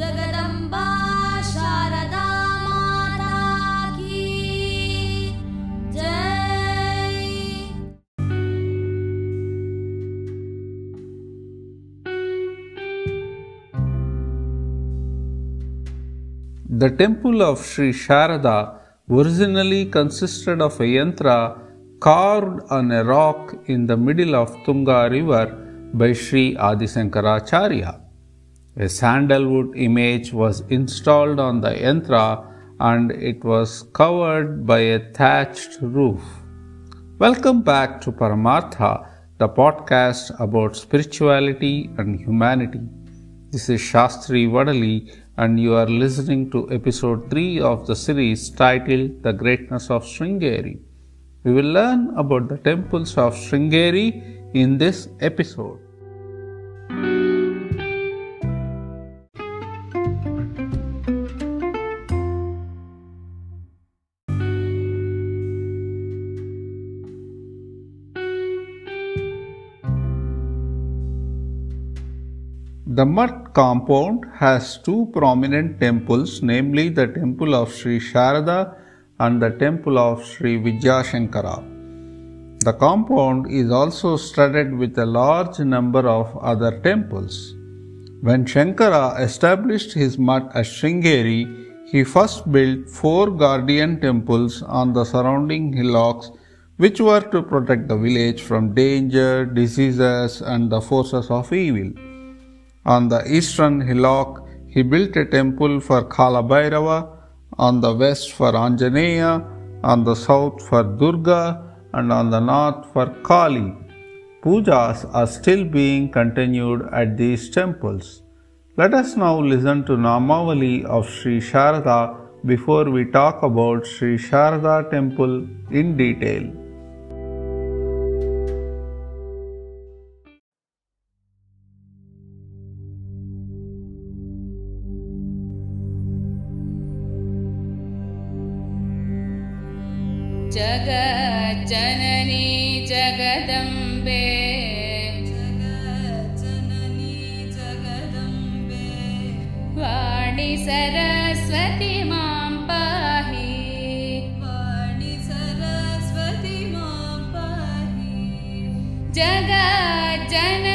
जगदम्बा शारदा माता की जय The temple of Sri Sharada originally consisted of a yantra carved on a rock in the middle of Tunga river by Sri Adisankaracharya. A sandalwood image was installed on the yantra and it was covered by a thatched roof. Welcome back to Paramartha, the podcast about spirituality and humanity. This is Shastri Vadali, and you are listening to episode 3 of the series titled The Greatness of Sringeri. We will learn about the temples of Sringeri in this episode. The Mutt compound has two prominent temples, namely the temple of Sri Sharada and the temple of Sri Vidyashankara. The compound is also studded with a large number of other temples. When Shankara established his mutt at Sringeri, he first built four guardian temples on the surrounding hillocks, which were to protect the village from danger, diseases, and the forces of evil. On the eastern hillock, he built a temple for Kalabhairava, on the west for Anjaneya, on the south for Durga, and on the north for Kali. Pujas are still being continued at these temples. Let us now listen to Namavali of Sri Sharada before we talk about Sri Sharada temple in detail. जगज्जननी Jagdambe. जगज्जननी Jagdambe वाणि Saraswati मां पाहि। वाणि सरस्वती मां पाहि जगज्जननी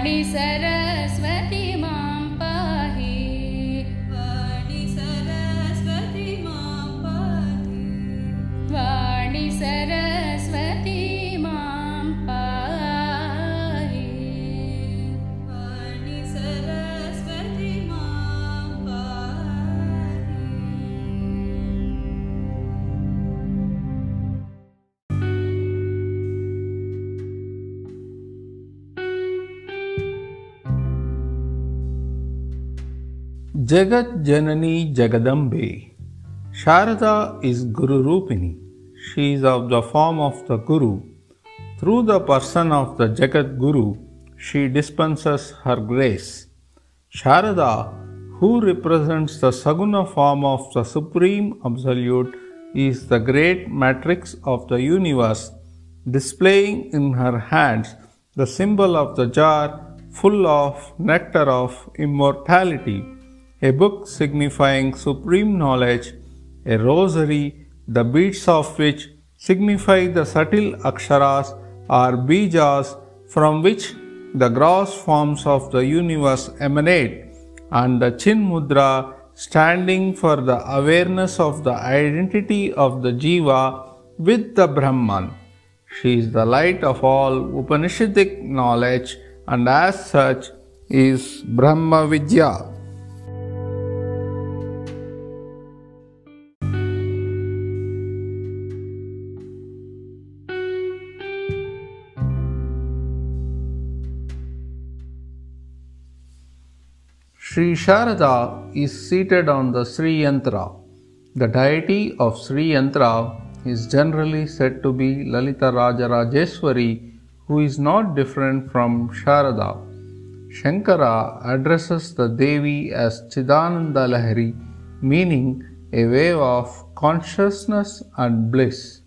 पाणि सर Jagat Janani Jagadambe. Sharada is Guru Rupini. She is of the form of the Guru. Through the person of the Jagat Guru, she dispenses her grace. Sharada, who represents the Saguna form of the Supreme Absolute, is the great matrix of the universe, displaying in her hands the symbol of the jar full of nectar of immortality, a book signifying supreme knowledge, a rosary, the beads of which signify the subtle aksharas or bijas from which the gross forms of the universe emanate, and the chin mudra standing for the awareness of the identity of the jiva with the Brahman. She is the light of all Upanishadic knowledge and as such is Brahma Vidya. Sri Sharada is seated on the Sri Yantra. The deity of Sri Yantra is generally said to be Lalita Rajarajeshwari, who is not different from Sharada. Shankara addresses the Devi as Chidananda Lahari, meaning a wave of consciousness and bliss.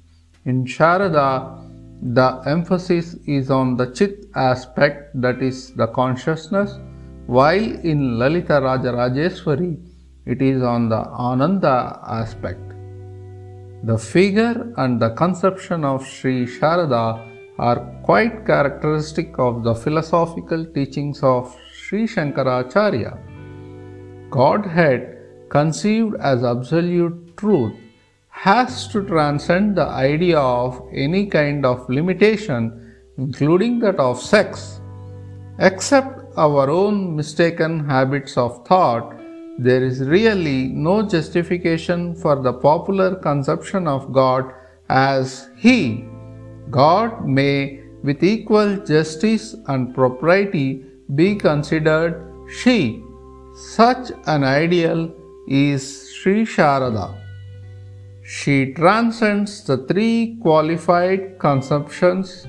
In Sharada, the emphasis is on the Chit aspect, that is, the consciousness, while in Lalita Rajarajeshwari, it is on the Ananda aspect. The figure and the conception of Sri Sharada are quite characteristic of the philosophical teachings of Sri Shankaracharya. Godhead, conceived as absolute truth, has to transcend the idea of any kind of limitation, including that of sex. Except our own mistaken habits of thought, there is really no justification for the popular conception of God as He. God may, with equal justice and propriety, be considered she. Such an ideal is Sri Sharada. She transcends the three qualified conceptions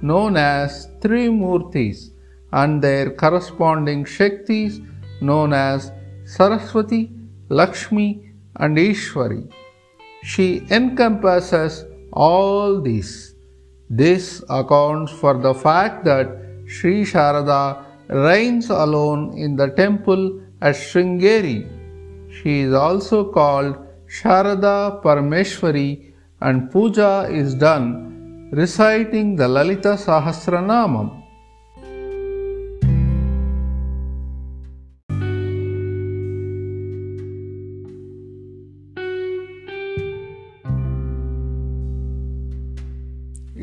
known as three murtis and their corresponding Shaktis known as Saraswati, Lakshmi, and Ishwari. She encompasses all these. This accounts for the fact that Sri Sharada reigns alone in the temple at Sringeri. She is also called Sharada Parameshwari and puja is done reciting the Lalita Sahasranamam.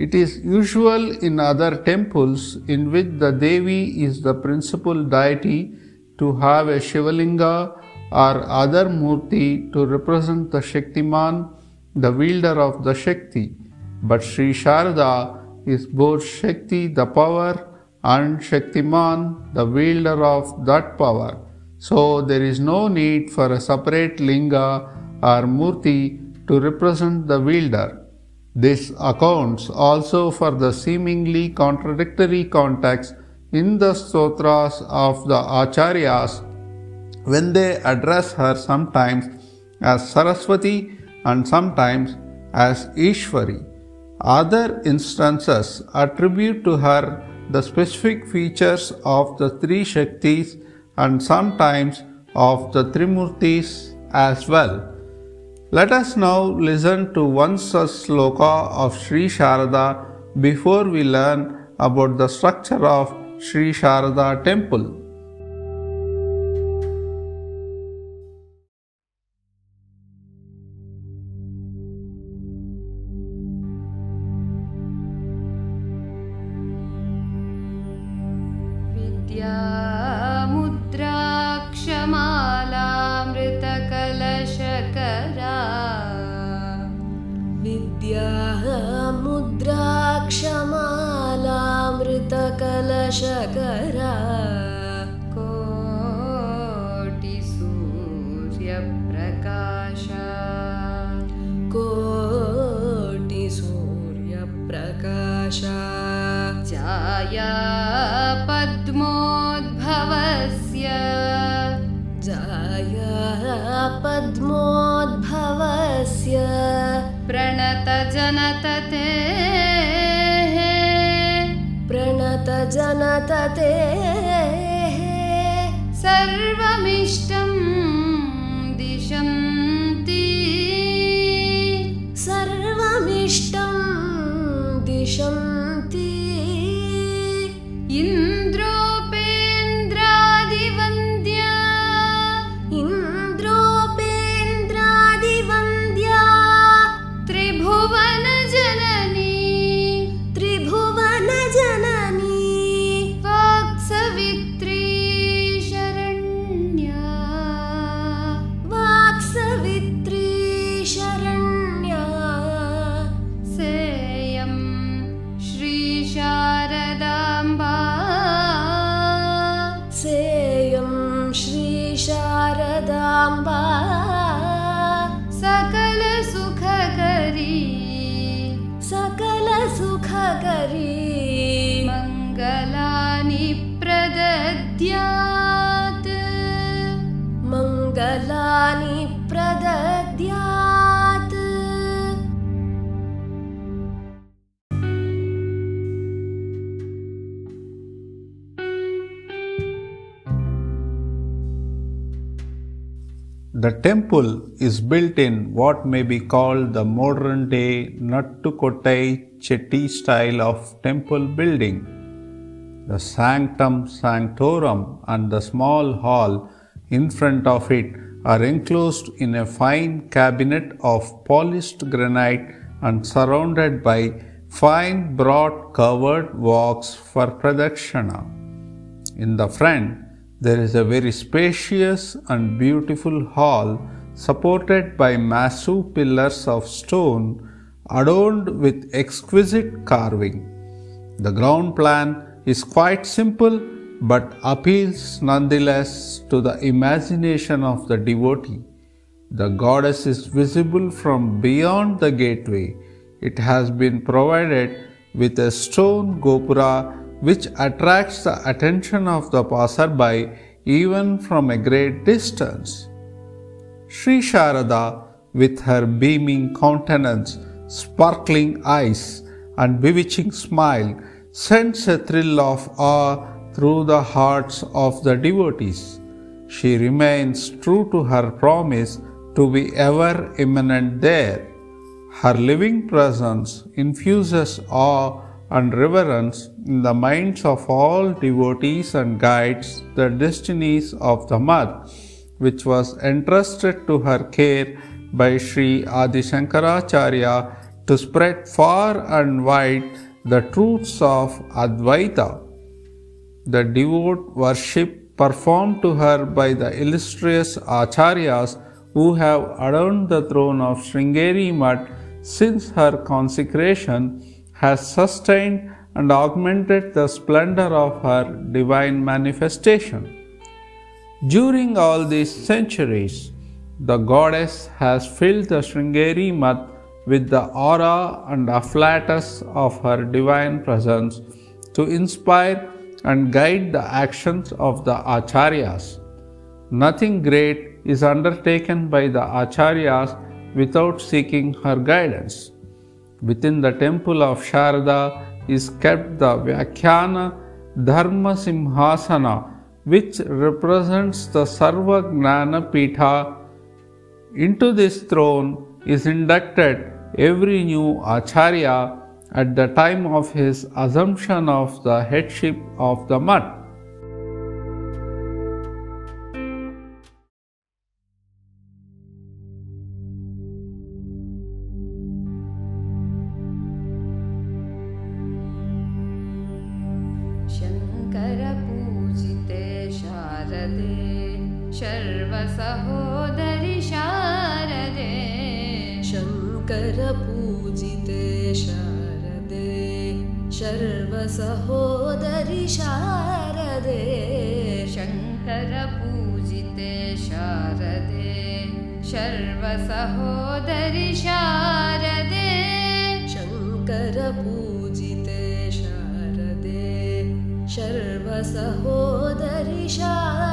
It is usual in other temples in which the Devi is the principal deity to have a Shivalinga or other Murti to represent the Shaktiman, the wielder of the Shakti. But Sri Sharada is both Shakti, the power, and Shaktiman, the wielder of that power. So there is no need for a separate Linga or Murti to represent the wielder. This accounts also for the seemingly contradictory context in the stotras of the acharyas when they address her sometimes as Saraswati and sometimes as Ishwari. Other instances attribute to her the specific features of the three Shaktis and sometimes of the Trimurtis as well. Let us now listen to one such sloka of Sri Sharada before we learn about the structure of Sri Sharada temple. सर्वमिष्टं दिशम्। amba The temple is built in what may be called the modern day Nattukottai Chetty style of temple building. The sanctum sanctorum and the small hall in front of it are enclosed in a fine cabinet of polished granite and surrounded by fine broad covered walks for pradakshina. In the front, there is a very spacious and beautiful hall supported by massive pillars of stone adorned with exquisite carving. The ground plan is quite simple but appeals nonetheless to the imagination of the devotee. The goddess is visible from beyond the gateway. It has been provided with a stone gopura which attracts the attention of the passerby even from a great distance. Sri Sharada, with her beaming countenance, sparkling eyes, and bewitching smile, sends a thrill of awe through the hearts of the devotees. She remains true to her promise to be ever immanent there. Her living presence infuses awe and reverence in the minds of all devotees and guides the destinies of the Mutt, which was entrusted to her care by Sri Adi Shankaracharya to spread far and wide the truths of Advaita. The devout worship performed to her by the illustrious Acharyas who have adorned the throne of Sringeri Mutt since her consecration has sustained and augmented the splendor of her divine manifestation. During all these centuries, the goddess has filled the Sringeri Mutt with the aura and afflatus of her divine presence to inspire and guide the actions of the acharyas. Nothing great is undertaken by the acharyas without seeking her guidance. Within the temple of Sharada is kept the Vyakhyana Dharma Simhasana, which represents the Sarva Gnana Pitha. Into this throne is inducted every new Acharya at the time of his assumption of the headship of the Mutt. शारदे शर्वसहोदरि शारदे। शङ्करपूजिते शारदे शर्वसहोदरि शारदे। शङ्करपूजिते शारदे शर्वसहोदरि शारदे। शङ्करपूजिते शारदे शर्वसहोदरि शारदे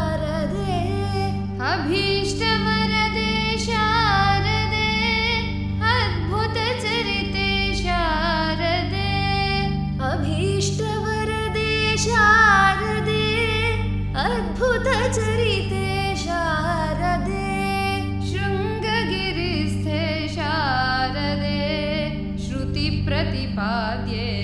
श्रुतिप्रतिपाद्ये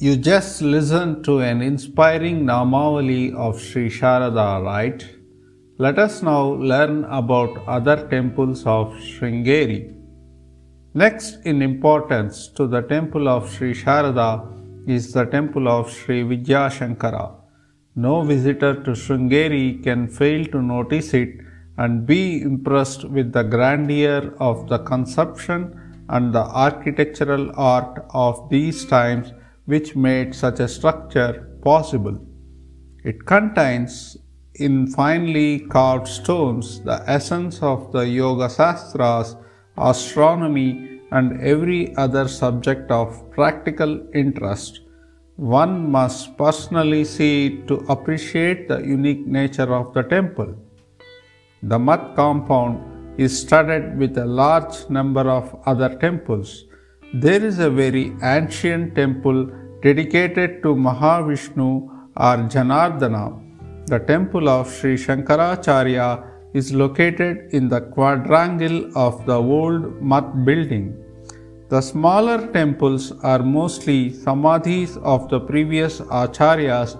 You just listened to an inspiring Namavali of Sri Sharada, right? Let us now learn about other temples of Sringeri. Next in importance to the temple of Sri Sharada is the temple of Sri Vidyashankara. No visitor to Sringeri can fail to notice it and be impressed with the grandeur of the conception and the architectural art of these times which made such a structure possible. It contains in finely carved stones the essence of the Yoga Sastras, astronomy, and every other subject of practical interest. One must personally see it to appreciate the unique nature of the temple. The Mat compound is studded with a large number of other temples. There is a very ancient temple dedicated to Mahavishnu or Janardana. The temple of Sri Shankaracharya is located in the quadrangle of the old Mat building. The smaller temples are mostly samadhis of the previous acharyas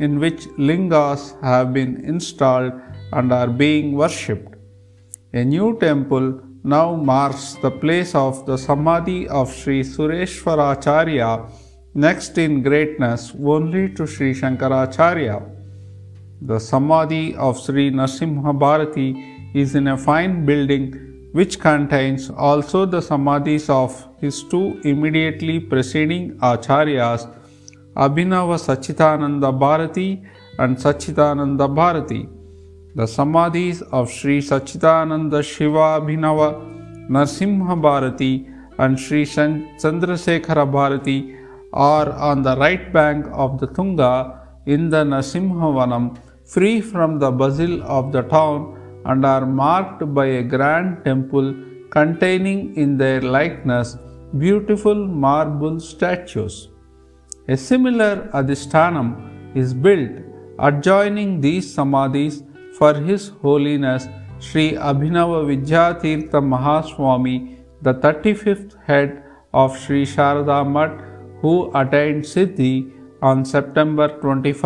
in which lingas have been installed and are being worshipped. A new temple now marks the place of the samadhi of Sri Sureshwaracharya, next in greatness only to Sri Shankaracharya. The samadhi of Sri Narasimha Bharati is in a fine building which contains also the samadhis of his two immediately preceding acharyas, Abhinava Sachitananda Bharati and Sachitananda Bharati. The samadhis of Sri Sachitananda Shiva Abhinava Narsimha Bharati and Sri Chandrasekhara Bharati are on the right bank of the Tunga in the Narasimhavanam, free from the bustle of the town, and are marked by a grand temple containing in their likeness beautiful marble statues. A similar Adhisthanam is built adjoining these samadhis for His Holiness Sri Abhinava Vidyatirtha Mahaswami, the 35th head of Sri Sharada Mat, who attained Siddhi on September 21,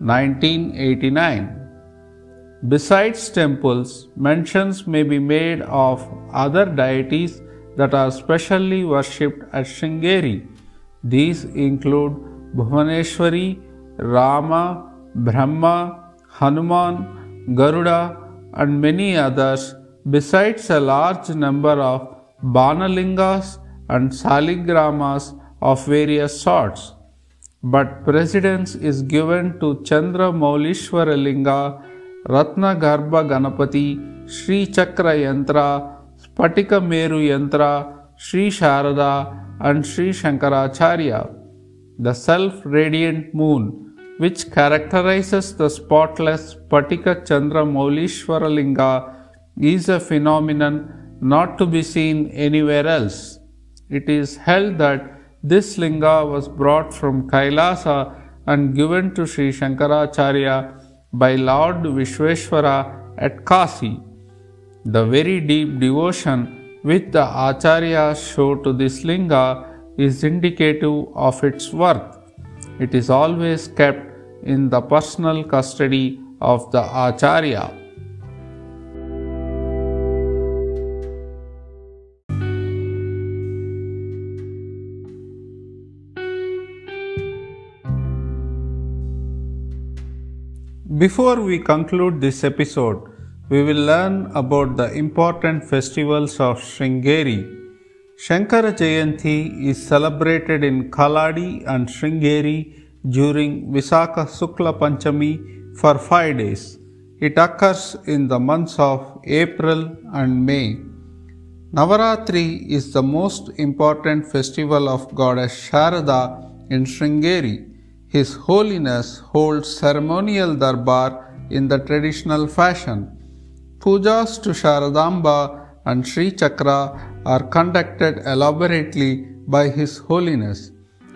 1989. Besides temples, mentions may be made of other deities that are specially worshipped at Sringeri. These include Bhuvaneshwari, Rama, Brahma, Hanuman, Garuda, and many others, besides a large number of Banalingas and Saligramas of various sorts. But precedence is given to Chandra Maulishwara Linga Ratna Garbha Ganapati, Sri Chakra Yantra, Spatika Meru Yantra, Sri Sharada, and Sri Shankaracharya. The self radiant moon, which characterizes the spotless Spatika Chandra Maulishwara Linga, is a phenomenon not to be seen anywhere else. It is held that this linga was brought from Kailasa and given to Sri Shankaracharya by Lord Vishweshwara at Kasi. The very deep devotion which the Acharyas show to this linga is indicative of its worth. It is always kept in the personal custody of the Acharya. Before we conclude this episode, we will learn about the important festivals of Sringeri. Shankara Jayanti is celebrated in Kaladi and Sringeri during Visakha Sukla Panchami for five days. It occurs in the months of April and May. Navaratri is the most important festival of goddess Sharada in Sringeri. His Holiness holds ceremonial darbar in the traditional fashion. Pujas to Sharadamba and Sri Chakra are conducted elaborately by His Holiness.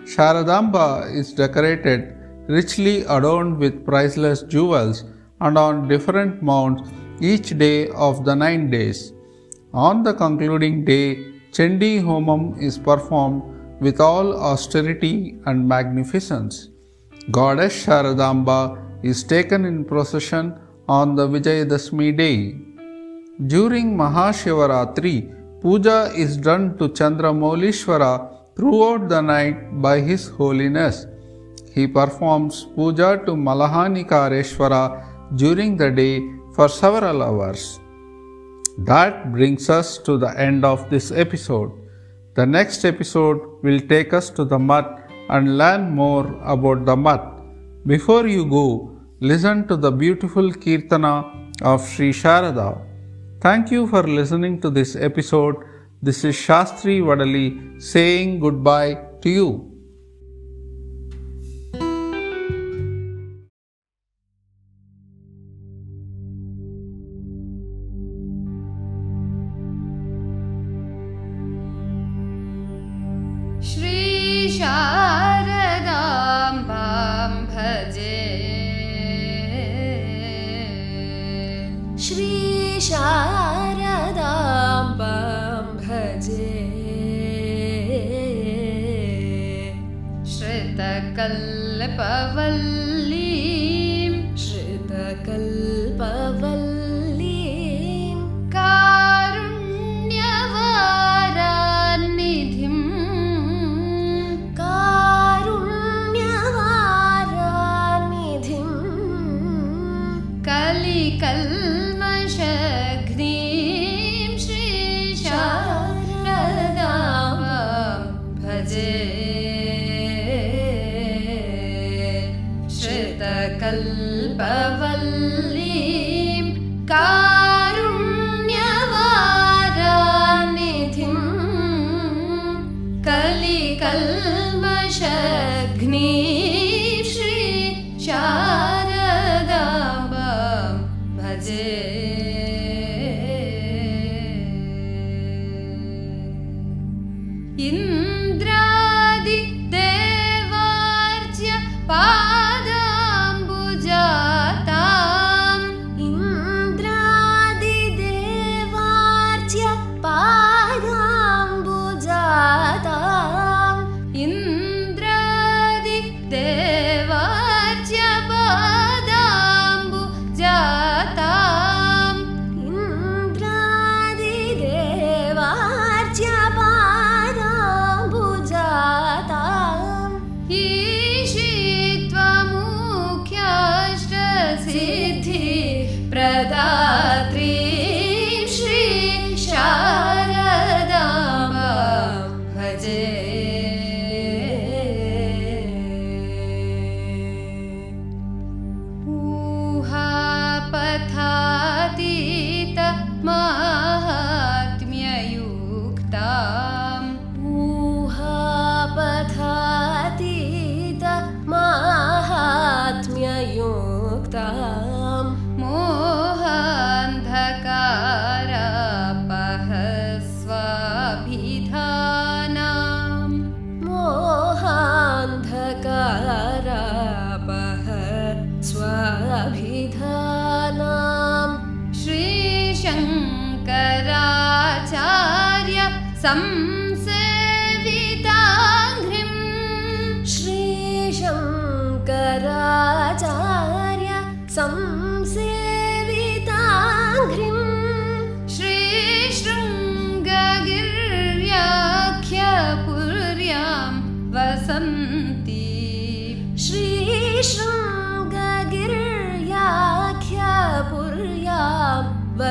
Sharadamba is decorated, richly adorned with priceless jewels, and on different mounts each day of the nine days. On the concluding day, Chandi Homam is performed with all austerity and magnificence. Goddess Sharadamba is taken in procession on the Vijayadashmi day. During Mahashivaratri, puja is done to Chandra Chandramaulishwara throughout the night by His Holiness. He performs puja to Malahanikareshwara during the day for several hours. That brings us to the end of this episode. The next episode will take us to the Mat and learn more about the Mat. Before you go, listen to the beautiful Kirtana of Sri Sharada. Thank you for listening to this episode. This is Shastri Vadali saying goodbye to you.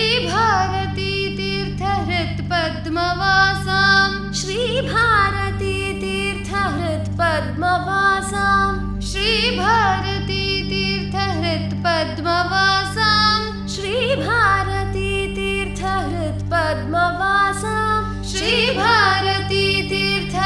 Shri Bharati Tirtha हृत पद्मवासा श्रीभारती तीर्थ श्रीभारती तीर्थ श्रीभारती तीर्थ श्रीभारती तीर्थ